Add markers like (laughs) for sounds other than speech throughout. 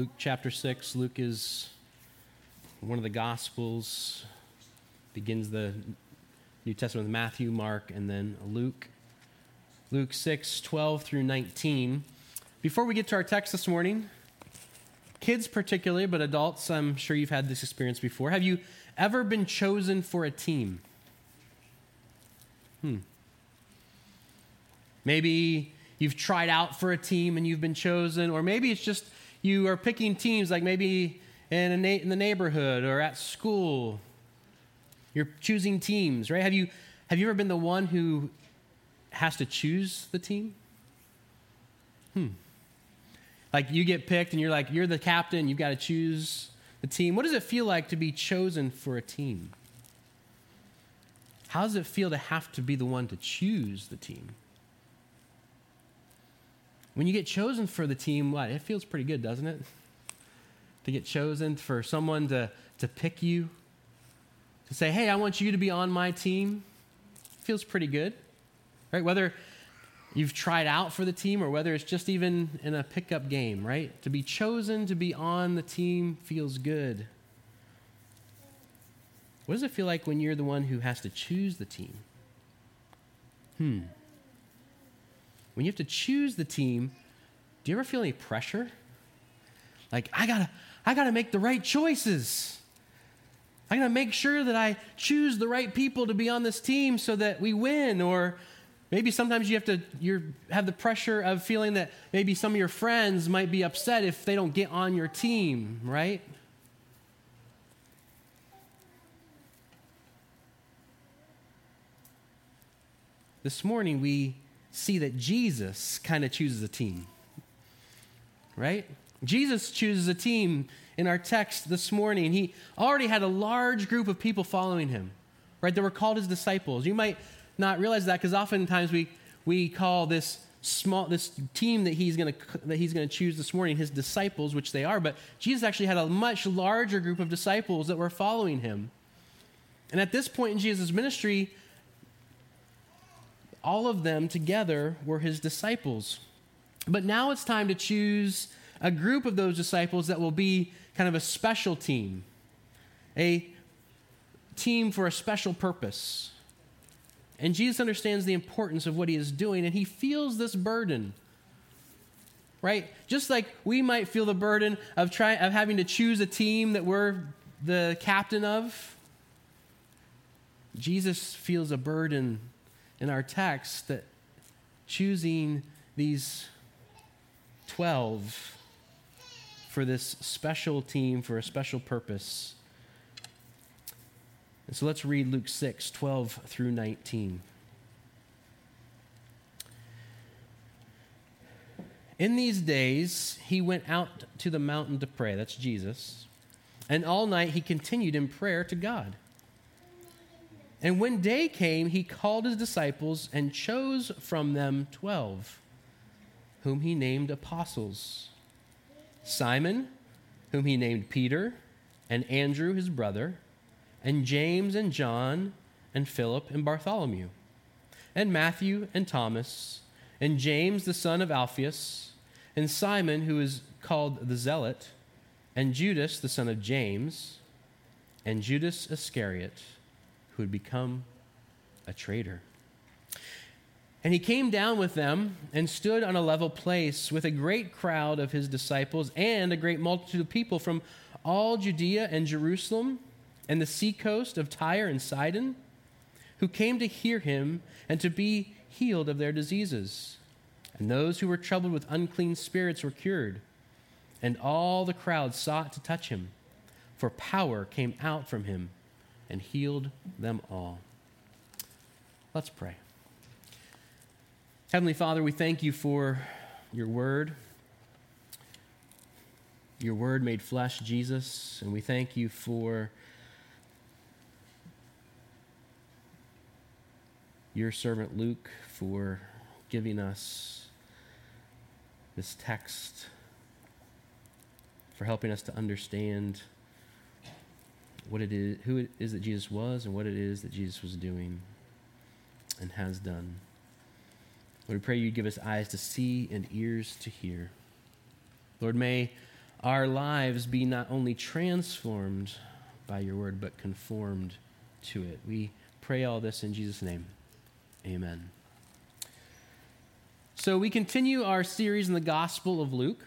Luke chapter 6. Luke is one of the Gospels, begins the New Testament with Matthew, Mark, and then Luke. Luke 6, 12 through 19. Before we get to our text this morning, kids particularly, but adults, I'm sure you've had this experience before. Have you ever been chosen for a team? Hmm. Maybe you've tried out for a team and you've been chosen, or maybe it's just you are picking teams, like maybe in, na- in the neighborhood or at school. You're choosing teams, right? Have you, have you ever been the one who has to choose the team? Hmm. Like you get picked and you're like, you're the captain, you've got to choose the team. What does it feel like to be chosen for a team? How does it feel to have to be the one to choose the team? When you get chosen for the team, what? It feels pretty good, doesn't it? To get chosen for someone to, to pick you, to say, hey, I want you to be on my team, feels pretty good. Right? Whether you've tried out for the team or whether it's just even in a pickup game, right? To be chosen to be on the team feels good. What does it feel like when you're the one who has to choose the team? Hmm. When you have to choose the team, do you ever feel any pressure? Like, I gotta, I gotta make the right choices. I gotta make sure that I choose the right people to be on this team so that we win. Or maybe sometimes you have to you have the pressure of feeling that maybe some of your friends might be upset if they don't get on your team, right? This morning we see that Jesus kind of chooses a team, right? Jesus chooses a team in our text this morning. He already had a large group of people following him, right? That were called his disciples. You might not realize that because oftentimes we, we call this small this team that he's going to that he's going to choose this morning his disciples which they are but jesus actually had a much larger group of disciples that were following him and at this point in jesus ministry all of them together were his disciples. But now it's time to choose a group of those disciples that will be kind of a special team, a team for a special purpose. And Jesus understands the importance of what he is doing, and he feels this burden. Right? Just like we might feel the burden of, try, of having to choose a team that we're the captain of, Jesus feels a burden in our text that choosing these 12 for this special team for a special purpose. And so let's read Luke 6 12 through 19. In these days, he went out to the mountain to pray. That's Jesus. And all night he continued in prayer to God. And when day came, he called his disciples and chose from them twelve, whom he named apostles. Simon, whom he named Peter, and Andrew his brother, and James and John, and Philip and Bartholomew, and Matthew and Thomas, and James the son of Alphaeus, and Simon, who is called the Zealot, and Judas the son of James, and Judas Iscariot who had become a traitor. And he came down with them and stood on a level place with a great crowd of his disciples and a great multitude of people from all Judea and Jerusalem and the seacoast of Tyre and Sidon, who came to hear him and to be healed of their diseases. And those who were troubled with unclean spirits were cured. And all the crowd sought to touch him, for power came out from him and healed them all. Let's pray. Heavenly Father, we thank you for your word, your word made flesh, Jesus, and we thank you for your servant Luke for giving us this text, for helping us to understand what it is, who it is that Jesus was, and what it is that Jesus was doing and has done. Lord, we pray you give us eyes to see and ears to hear. Lord, may our lives be not only transformed by your word, but conformed to it. We pray all this in Jesus' name. Amen. So we continue our series in the Gospel of Luke.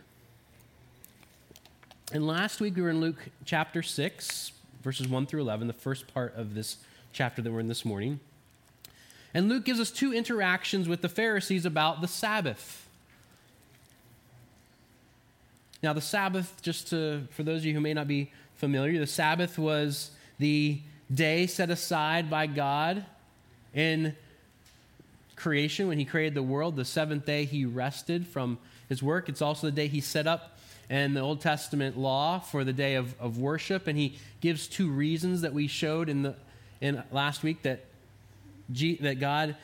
And last week we were in Luke chapter 6, verses 1 through 11, the first part of this chapter that we're in this morning. And Luke gives us two interactions with the Pharisees about the Sabbath. Now, the Sabbath, just to, for those of you who may not be familiar, the Sabbath was the day set aside by God in creation when He created the world. The seventh day He rested from His work. It's also the day He set up in the Old Testament law for the day of, of worship. And He gives two reasons that we showed in, the, in last week that G, that God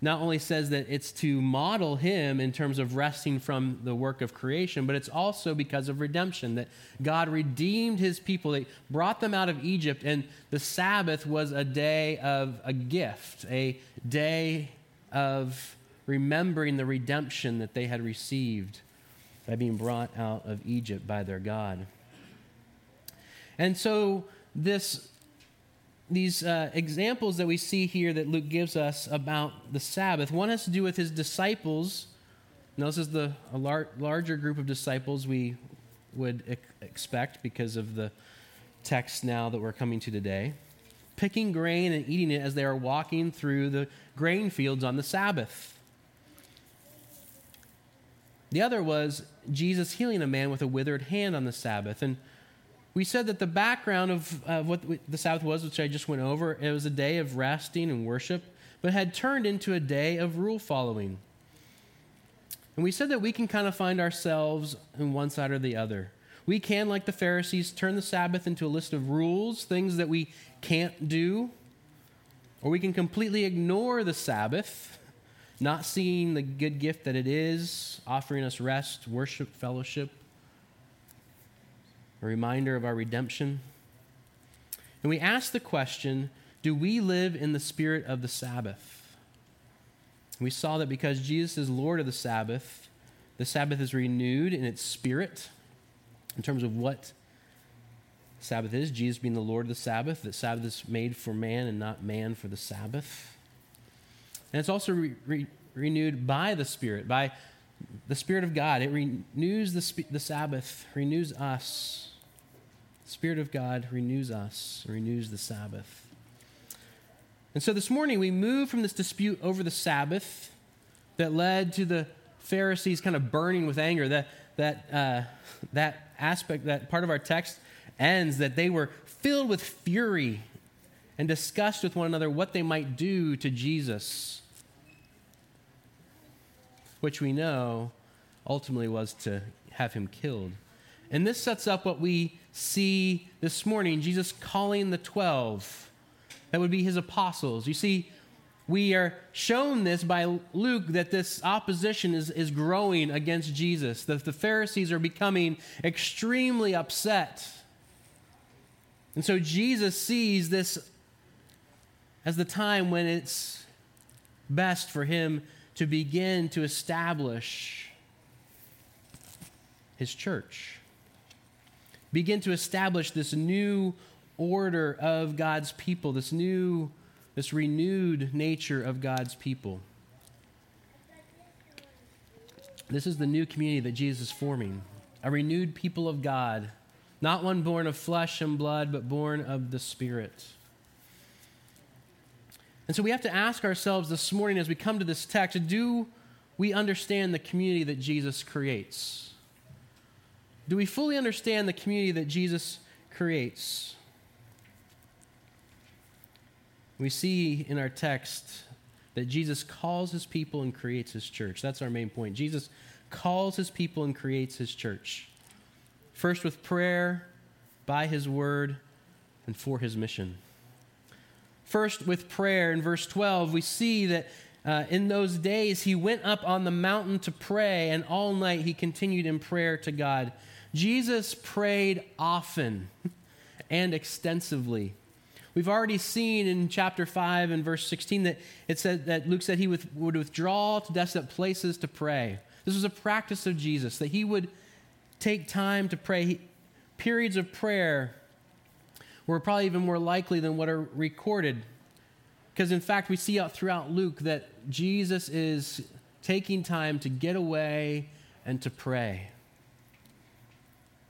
not only says that it's to model him in terms of resting from the work of creation, but it's also because of redemption, that God redeemed his people, they brought them out of Egypt, and the Sabbath was a day of a gift, a day of remembering the redemption that they had received by being brought out of Egypt by their God. And so this these uh, examples that we see here that Luke gives us about the Sabbath, one has to do with his disciples. Now, this is the a lar- larger group of disciples we would expect because of the text now that we're coming to today. Picking grain and eating it as they are walking through the grain fields on the Sabbath. The other was Jesus healing a man with a withered hand on the Sabbath. And we said that the background of uh, what the Sabbath was, which I just went over, it was a day of resting and worship, but had turned into a day of rule following. And we said that we can kind of find ourselves in one side or the other. We can, like the Pharisees, turn the Sabbath into a list of rules, things that we can't do, or we can completely ignore the Sabbath, not seeing the good gift that it is, offering us rest, worship, fellowship a reminder of our redemption. And we ask the question do we live in the spirit of the Sabbath? We saw that because Jesus is Lord of the Sabbath, the Sabbath is renewed in its spirit in terms of what Sabbath is. Jesus being the Lord of the Sabbath, that Sabbath is made for man and not man for the Sabbath. And it's also re- re- renewed by the Spirit, by the Spirit of God. It renews the, sp- the Sabbath, renews us. The Spirit of God renews us, renews the Sabbath. And so this morning we move from this dispute over the Sabbath that led to the Pharisees kind of burning with anger. That, that, uh, that aspect, that part of our text ends that they were filled with fury and discussed with one another what they might do to Jesus which we know ultimately was to have him killed. And this sets up what we see this morning Jesus calling the 12. That would be his apostles. You see, we are shown this by Luke that this opposition is, is growing against Jesus, that the Pharisees are becoming extremely upset. And so Jesus sees this as the time when it's best for him to begin to establish his church. Begin to establish this new order of God's people, this new, this renewed nature of God's people. This is the new community that Jesus is forming a renewed people of God, not one born of flesh and blood, but born of the Spirit. And so we have to ask ourselves this morning as we come to this text do we understand the community that Jesus creates? Do we fully understand the community that Jesus creates? We see in our text that Jesus calls his people and creates his church. That's our main point. Jesus calls his people and creates his church. First with prayer, by his word, and for his mission. First, with prayer. In verse 12, we see that uh, in those days he went up on the mountain to pray, and all night he continued in prayer to God. Jesus prayed often (laughs) and extensively. We've already seen in chapter 5 and verse 16 that it said that Luke said he would, would withdraw to desolate places to pray. This was a practice of Jesus, that he would take time to pray. Periods of prayer were probably even more likely than what are recorded. Because in fact, we see out throughout Luke that Jesus is taking time to get away and to pray.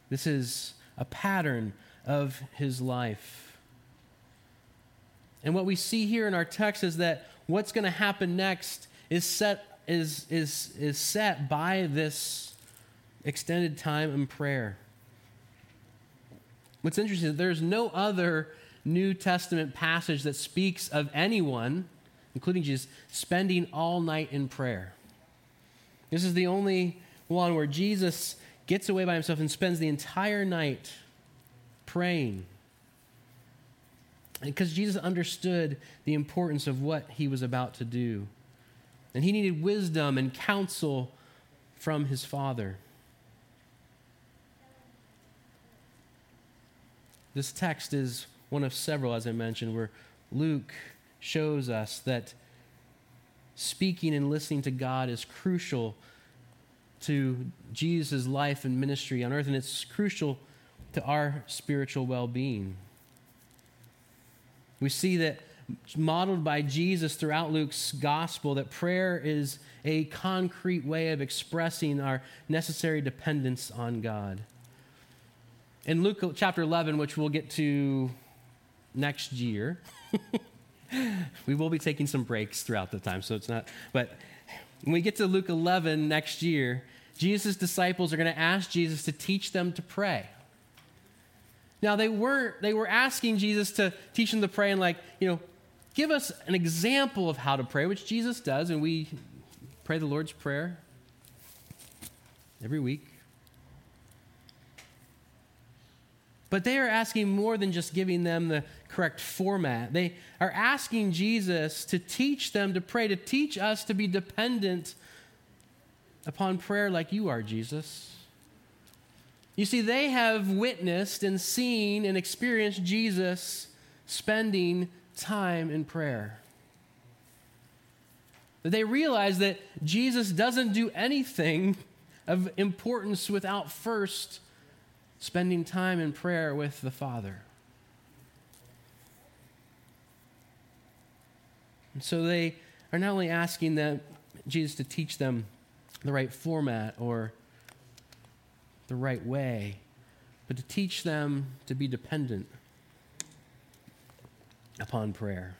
This is a pattern of his life. And what we see here in our text is that what's going to happen next is set, is, is, is set by this extended time in prayer. What's interesting is there's no other New Testament passage that speaks of anyone, including Jesus, spending all night in prayer. This is the only one where Jesus gets away by himself and spends the entire night praying. Because Jesus understood the importance of what he was about to do. And he needed wisdom and counsel from his Father. This text is one of several, as I mentioned, where Luke shows us that speaking and listening to God is crucial to Jesus' life and ministry on earth, and it's crucial to our spiritual well being. We see that modeled by Jesus throughout Luke's gospel that prayer is a concrete way of expressing our necessary dependence on God. In Luke chapter 11, which we'll get to next year, (laughs) we will be taking some breaks throughout the time, so it's not, but when we get to Luke 11 next year, Jesus' disciples are going to ask Jesus to teach them to pray. Now they weren't they were asking Jesus to teach them to pray and like, you know, give us an example of how to pray, which Jesus does and we pray the Lord's prayer every week. But they are asking more than just giving them the correct format. They are asking Jesus to teach them to pray, to teach us to be dependent upon prayer like you are, Jesus. You see, they have witnessed and seen and experienced Jesus spending time in prayer. They realize that Jesus doesn't do anything of importance without first spending time in prayer with the Father. And so they are not only asking that Jesus to teach them the right format or the right way, but to teach them to be dependent upon prayer.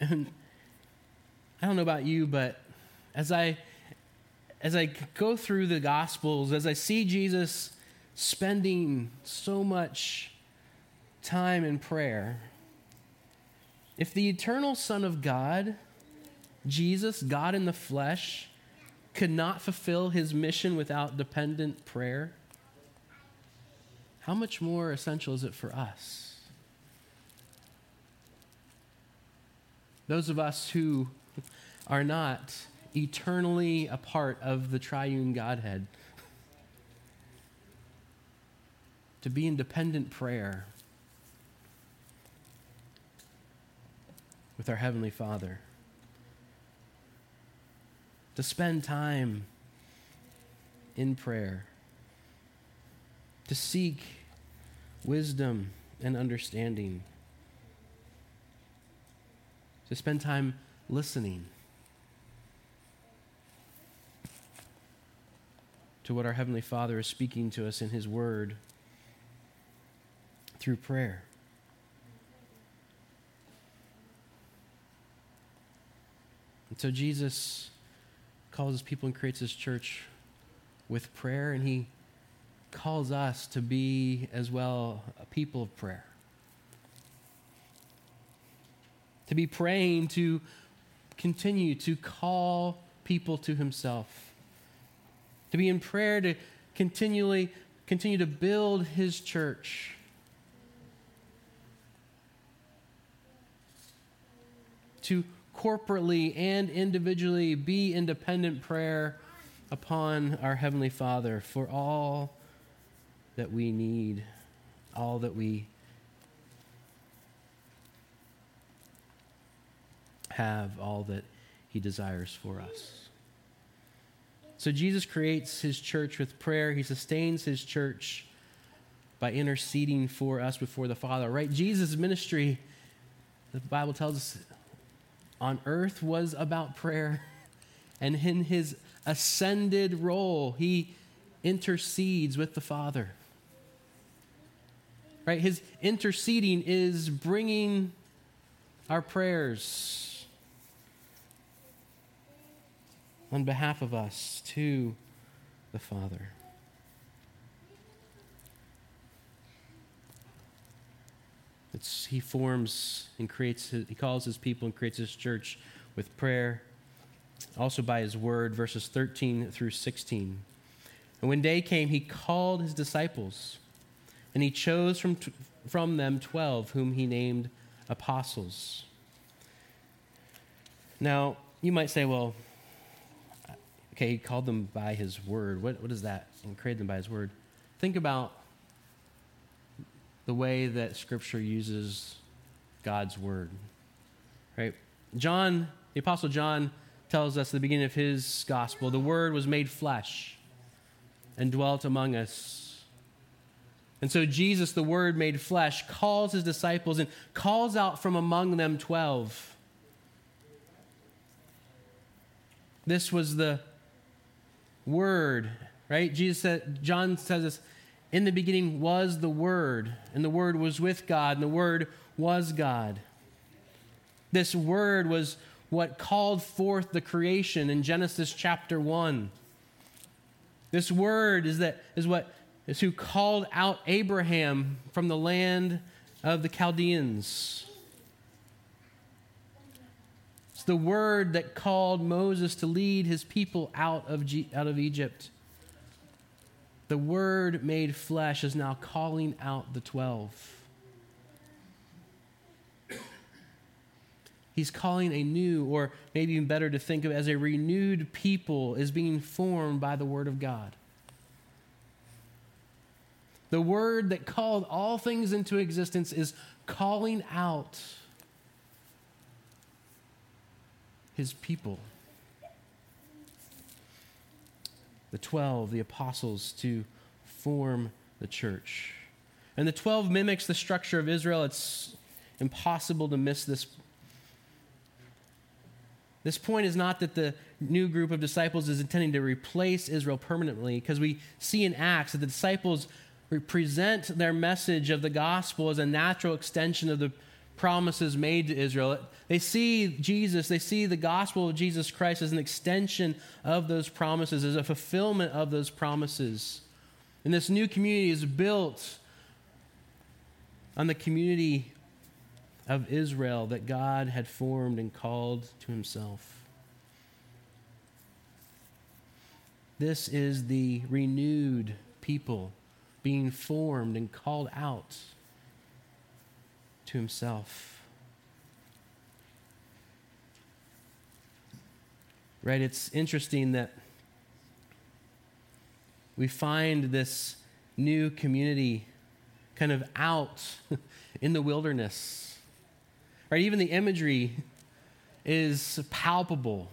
And I don't know about you, but as I as I go through the gospels, as I see Jesus spending so much time in prayer, if the eternal Son of God, Jesus, God in the flesh, could not fulfill his mission without dependent prayer, how much more essential is it for us? Those of us who are not eternally a part of the triune Godhead, to be in dependent prayer with our Heavenly Father. To spend time in prayer, to seek wisdom and understanding, to spend time listening to what our Heavenly Father is speaking to us in His Word through prayer. And so Jesus calls his people and creates his church with prayer, and he calls us to be as well a people of prayer. To be praying, to continue to call people to himself. To be in prayer, to continually continue to build his church. To corporately and individually be independent prayer upon our Heavenly Father for all that we need, all that we have, all that He desires for us. So Jesus creates his church with prayer. He sustains his church by interceding for us before the Father, right? Jesus' ministry, the Bible tells us, on earth was about prayer. And in his ascended role, he intercedes with the Father. Right? His interceding is bringing our prayers on behalf of us to the Father. It's, he forms and creates, he calls his people and creates his church with prayer, also by his word, verses 13 through 16. And when day came, he called his disciples, and he chose from, from them 12, whom he named apostles. Now, you might say, well, okay, he called them by his word. What, what is that? And created them by his word. Think about the way that Scripture uses God's word. Right? John, the Apostle John, tells us at the beginning of his gospel the word was made flesh and dwelt among us. And so Jesus, the word made flesh, calls his disciples and calls out from among them 12. This was the word, right? Jesus said, John says this in the beginning was the Word, and the Word was with God, and the Word was God. This Word was what called forth the creation in Genesis chapter 1. This Word is, that, is what is who called out Abraham from the land of the Chaldeans. It's the Word that called Moses to lead his people out of, G- out of Egypt the Word made flesh is now calling out the 12. He's calling a new, or maybe even better to think of as a renewed people, is being formed by the Word of God. The Word that called all things into existence is calling out His people. the 12, the apostles, to form the church. And the 12 mimics the structure of Israel. It's impossible to miss this. This point is not that the new group of disciples is intending to replace Israel permanently, because we see in Acts that the disciples present their message of the gospel as a natural extension of the promises made to Israel. They see Jesus, they see the gospel of Jesus Christ as an extension of those promises, as a fulfillment of those promises. And this new community is built on the community of Israel that God had formed and called to himself. This is the renewed people being formed and called out to himself. Right? It's interesting that we find this new community kind of out (laughs) in the wilderness. Right? Even the imagery is palpable.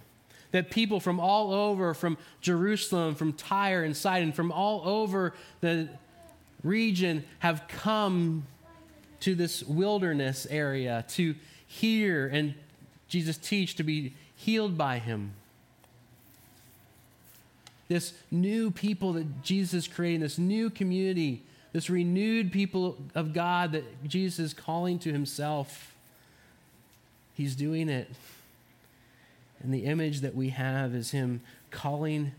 That people from all over, from Jerusalem, from Tyre and Sidon, from all over the region have come to this wilderness area to hear and Jesus teach, to be healed by him. This new people that Jesus is creating, this new community, this renewed people of God that Jesus is calling to himself. He's doing it. And the image that we have is him calling,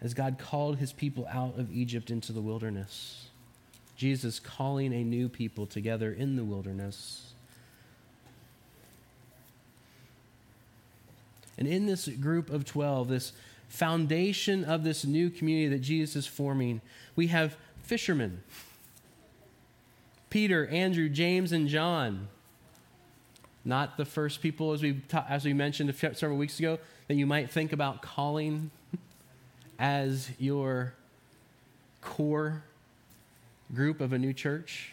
as God called his people out of Egypt into the wilderness. Jesus calling a new people together in the wilderness. And in this group of 12, this foundation of this new community that Jesus is forming, we have fishermen Peter, Andrew, James, and John. Not the first people, as we, ta- as we mentioned several weeks ago, that you might think about calling as your core group of a new church.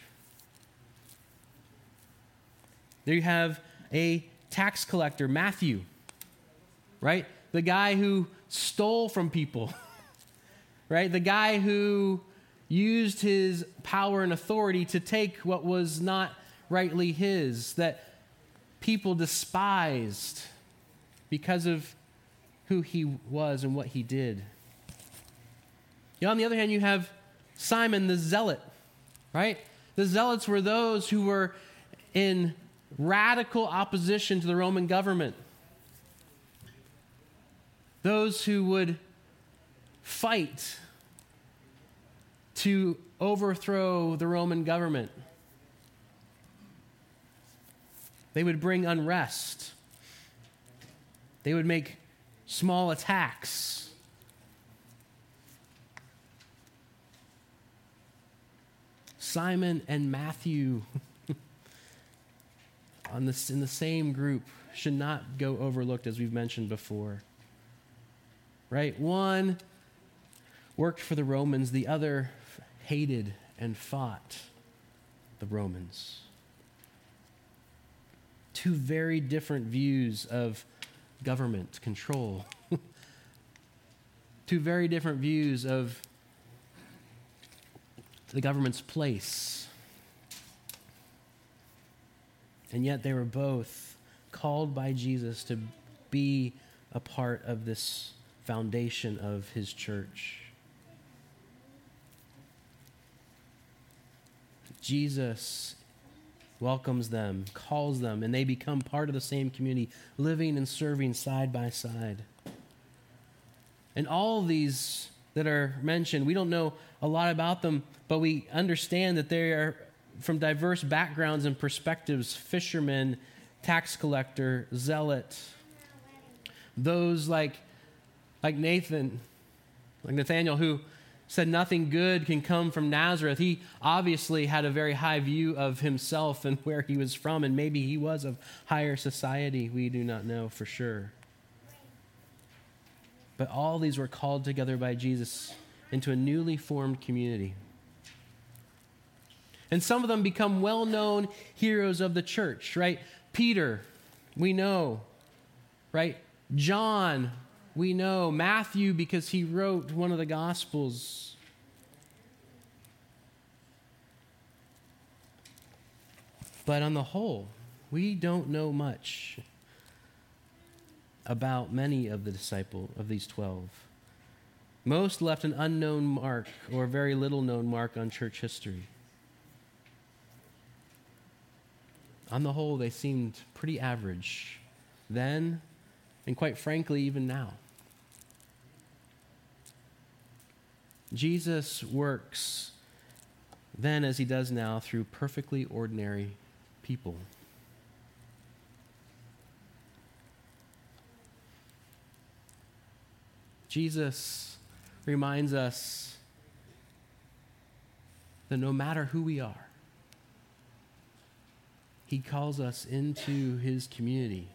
There you have a tax collector, Matthew, right? The guy who stole from people, (laughs) right? The guy who used his power and authority to take what was not rightly his, that people despised because of who he was and what he did. You on the other hand, you have Simon the Zealot, right? The Zealots were those who were in radical opposition to the Roman government. Those who would fight to overthrow the Roman government. They would bring unrest. They would make small attacks. Simon and Matthew (laughs) on this, in the same group should not go overlooked, as we've mentioned before. Right? One worked for the Romans, the other hated and fought the Romans. Two very different views of government control. (laughs) Two very different views of the government's place. And yet they were both called by Jesus to be a part of this foundation of his church. Jesus welcomes them, calls them, and they become part of the same community, living and serving side by side. And all these that are mentioned, we don't know a lot about them, but we understand that they are from diverse backgrounds and perspectives fishermen, tax collector, zealot, those like, like Nathan, like Nathaniel, who said nothing good can come from Nazareth. He obviously had a very high view of himself and (laughs) where he was from, and maybe he was of higher society. We do not know for sure. But all these were called together by Jesus into a newly formed community. And some of them become well known heroes of the church, right? Peter, we know, right? John, we know. Matthew, because he wrote one of the Gospels. But on the whole, we don't know much about many of the disciple of these 12. Most left an unknown mark or very little known mark on church history. On the whole, they seemed pretty average then, and quite frankly, even now. Jesus works then as he does now through perfectly ordinary people. Jesus reminds us that no matter who we are, he calls us into his community,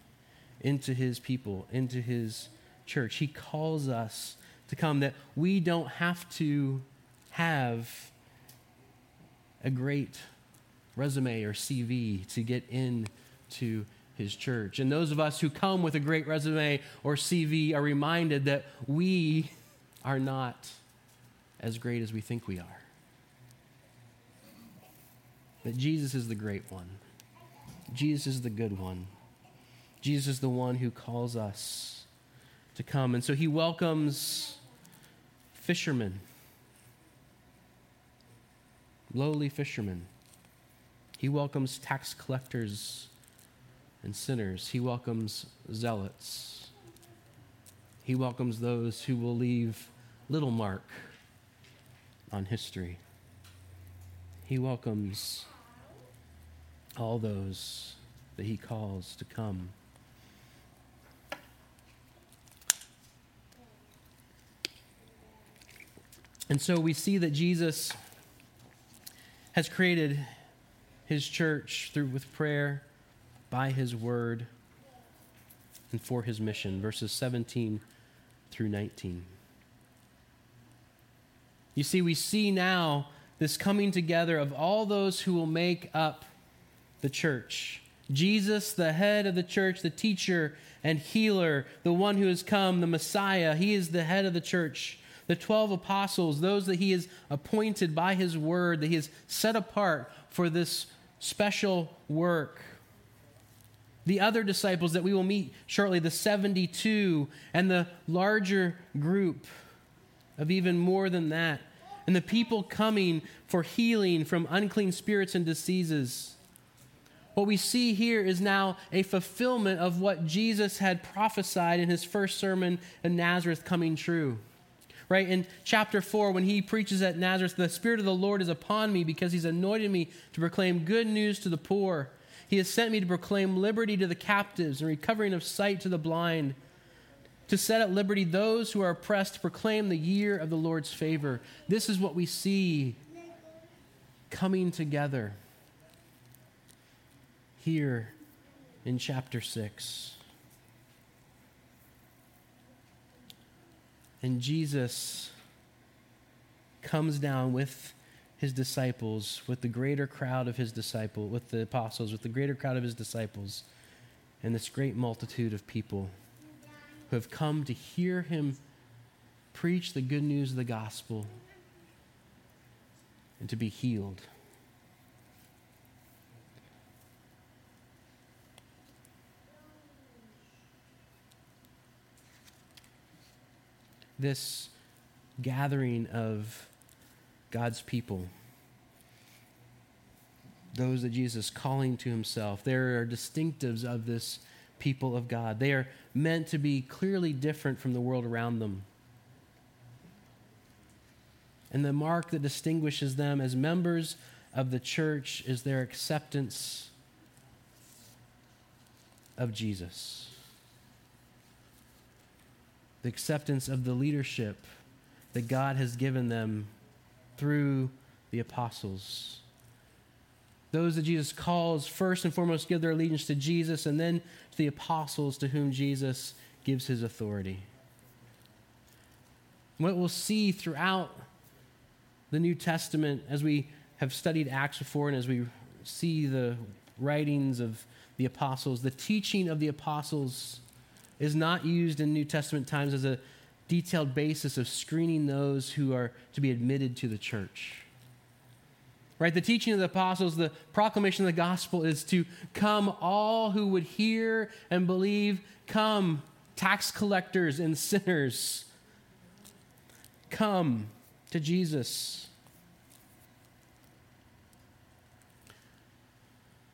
into his people, into his church. He calls us to come, that we don't have to have a great resume or CV to get into his church. And those of us who come with a great resume or CV are reminded that we are not as great as we think we are. That Jesus is the great one. Jesus is the good one. Jesus is the one who calls us to come. And so he welcomes fishermen, lowly fishermen. He welcomes tax collectors and sinners. He welcomes zealots. He welcomes those who will leave little mark on history. He welcomes all those that he calls to come. And so we see that Jesus has created his church through with prayer, by his word, and for his mission. Verses 17 through 19. You see, we see now this coming together of all those who will make up the church. Jesus, the head of the church, the teacher and healer, the one who has come, the Messiah. He is the head of the church. The 12 apostles, those that he has appointed by his word, that he has set apart for this special work. The other disciples that we will meet shortly, the 72, and the larger group of even more than that, and the people coming for healing from unclean spirits and diseases. What we see here is now a fulfillment of what Jesus had prophesied in his first sermon in Nazareth coming true. Right? In chapter 4, when he preaches at Nazareth, the Spirit of the Lord is upon me because he's anointed me to proclaim good news to the poor. He has sent me to proclaim liberty to the captives and recovering of sight to the blind, to set at liberty those who are oppressed, to proclaim the year of the Lord's favor. This is what we see coming together here in chapter 6. And Jesus comes down with his disciples, with the greater crowd of his disciples, with the apostles, with the greater crowd of his disciples, and this great multitude of people who have come to hear him preach the good news of the gospel and to be healed. this gathering of God's people, those that Jesus is calling to himself, there are distinctives of this people of God. They are meant to be clearly different from the world around them. And the mark that distinguishes them as members of the church is their acceptance of Jesus the acceptance of the leadership that God has given them through the apostles. Those that Jesus calls first and foremost give their allegiance to Jesus, and then to the apostles to whom Jesus gives his authority. What we'll see throughout the New Testament as we have studied Acts before and as we see the writings of the apostles, the teaching of the apostles is not used in New Testament times as a detailed basis of screening those who are to be admitted to the church. Right? The teaching of the apostles, the proclamation of the gospel is to come all who would hear and believe, come, tax collectors and sinners. Come to Jesus.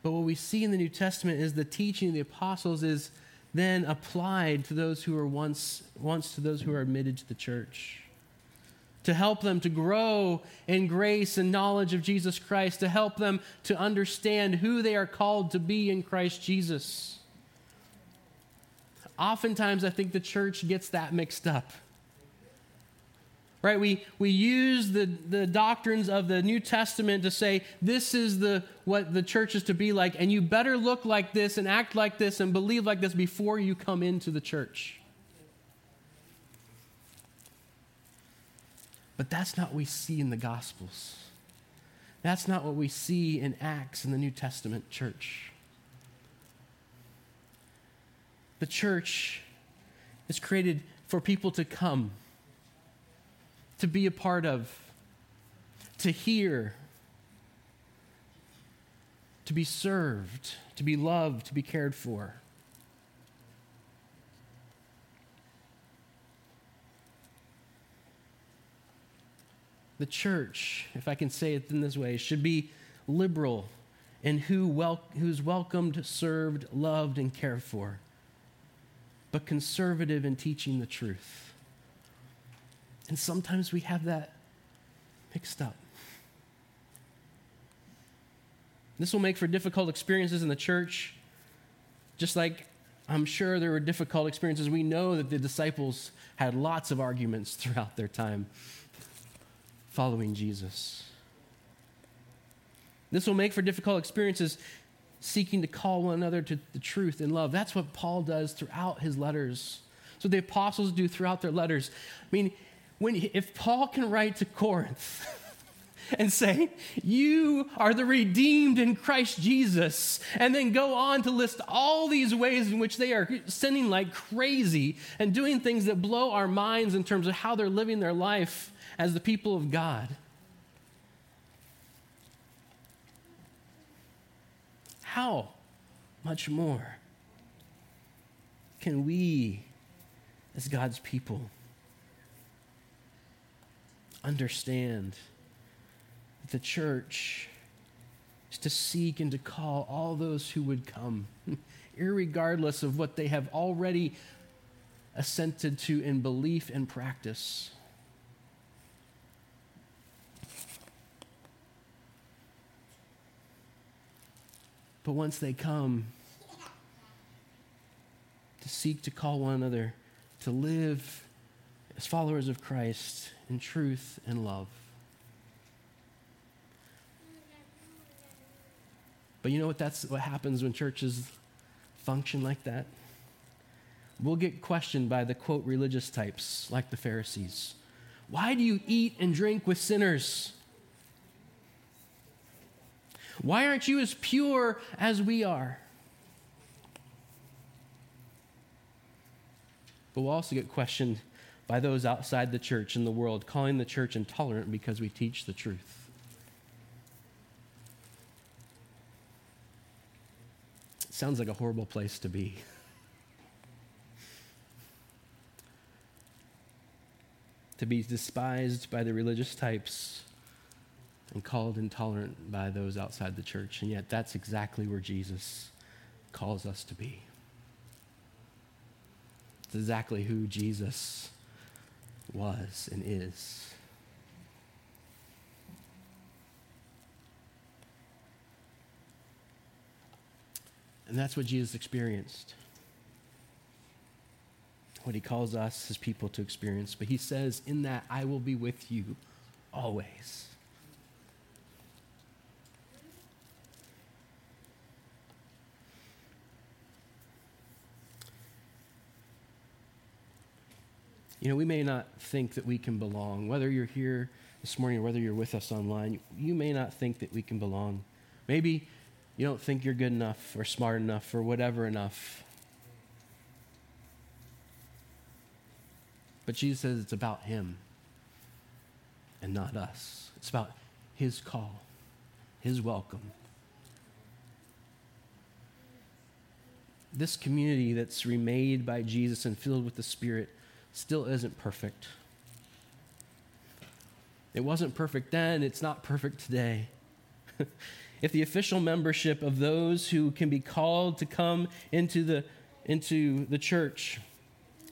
But what we see in the New Testament is the teaching of the apostles is then applied to those who are once, once to those who are admitted to the church. To help them to grow in grace and knowledge of Jesus Christ, to help them to understand who they are called to be in Christ Jesus. Oftentimes, I think the church gets that mixed up right? We, we use the, the doctrines of the new testament to say this is the what the church is to be like and you better look like this and act like this and believe like this before you come into the church. But that's not what we see in the gospels. That's not what we see in acts in the new testament church. The church is created for people to come to be a part of, to hear, to be served, to be loved, to be cared for. The church, if I can say it in this way, should be liberal in who wel- who's welcomed, served, loved, and cared for, but conservative in teaching the truth. And sometimes we have that mixed up. This will make for difficult experiences in the church, just like I'm sure there were difficult experiences. We know that the disciples had lots of arguments (laughs) throughout their time following Jesus. This will make for difficult experiences seeking to call one another to the truth in love. That's what Paul does throughout his letters. So the apostles do throughout their letters. I mean, when, if Paul can write to Corinth (laughs) and say, You are the redeemed in Christ Jesus. And then go on to list all these ways in which they are sinning like crazy and doing things that blow our minds in terms of how they're living their life as the people of God. How much more can we, as God's people, understand that the church is to seek and to call all those who would come, (laughs) regardless of what they have already assented to in belief and practice. But once they come, to seek to call one another to live as followers of Christ in truth and love. But you know what? That's what happens when churches function like that. We'll get questioned by the quote religious types like the Pharisees. Why do you eat and drink with sinners? Why aren't you as pure as we are? But we'll also get questioned by those outside the church in the world, calling the church intolerant because we teach the truth. It sounds like a horrible place to be. (laughs) to be despised by the religious types and called intolerant by those outside the church. And yet, that's exactly where Jesus calls us to be. It's exactly who Jesus was and is. And that's what Jesus experienced. What he calls us, his people, to experience. But he says, In that I will be with you always. You know, we may not think that we can belong. Whether you're here this morning or whether you're with us online, you may not think that we can belong. Maybe you don't think you're good enough or smart enough or whatever enough. But Jesus says it's about Him and not us. It's about His call, His welcome. This community that's remade by Jesus and filled with the Spirit still isn't perfect. It wasn't perfect then, it's not perfect today. (laughs) if the official membership of those who can be called to come into the, into the church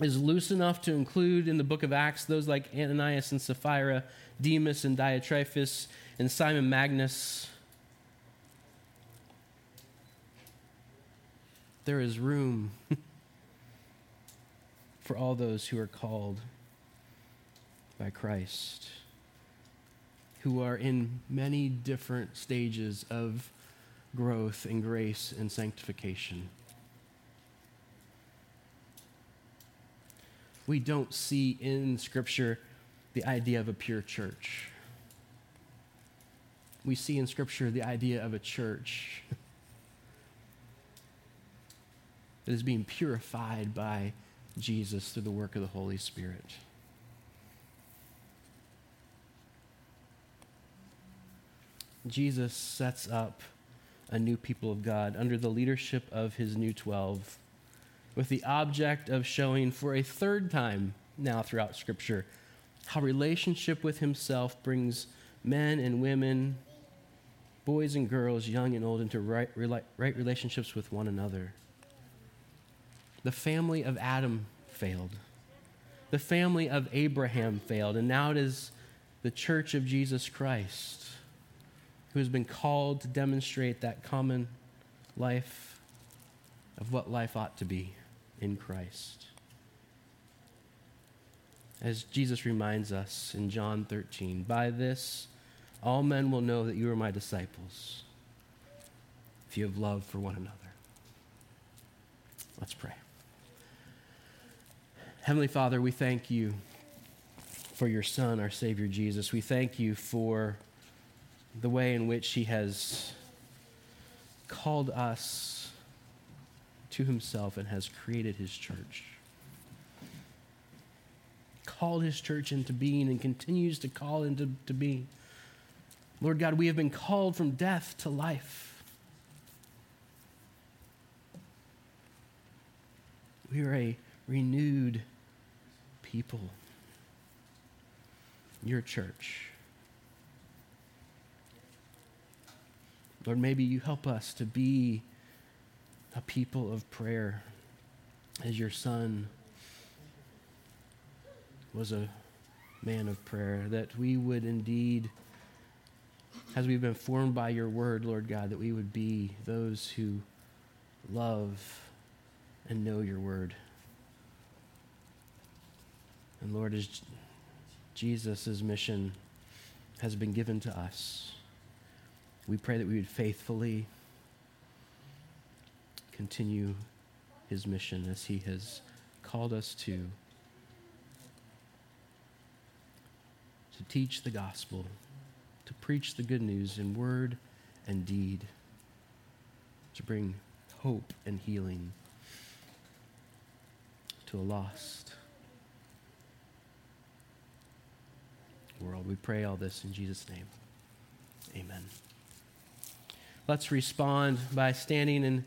is loose enough to include in the book of Acts those like Ananias and Sapphira, Demas and Diotrephes, and Simon Magus, there is room (laughs) for all those who are called by Christ, who are in many different stages of growth and grace and sanctification. We don't see in Scripture the idea of a pure church. We see in Scripture the idea of a church (laughs) that is being purified by Jesus through the work of the Holy Spirit. Jesus sets up a new people of God under the leadership of his new 12 with the object of showing for a third time now throughout Scripture how relationship with himself brings men and women, boys and girls, young and old, into right, right relationships with one another. The family of Adam failed. The family of Abraham failed. And now it is the church of Jesus Christ who has been called to demonstrate that common life of what life ought to be in Christ. As Jesus reminds us in John 13, by this all men will know that you are my disciples if you have love for one another. Let's pray. Heavenly Father, we thank you for your Son, our Savior Jesus. We thank you for the way in which He has called us to Himself and has created His church. Called His church into being and continues to call into to being. Lord God, we have been called from death to life. We are a renewed people. Your church. Lord, maybe you help us to be a people of prayer as your son was a man of prayer, that we would indeed, as we've been formed by your word, Lord God, that we would be those who love and know your word. And Lord, as Jesus' mission has been given to us, we pray that we would faithfully continue his mission as he has called us to to teach the gospel, to preach the good news in word and deed, to bring hope and healing to a lost world. We pray all this in Jesus' name. Amen. Let's respond by standing and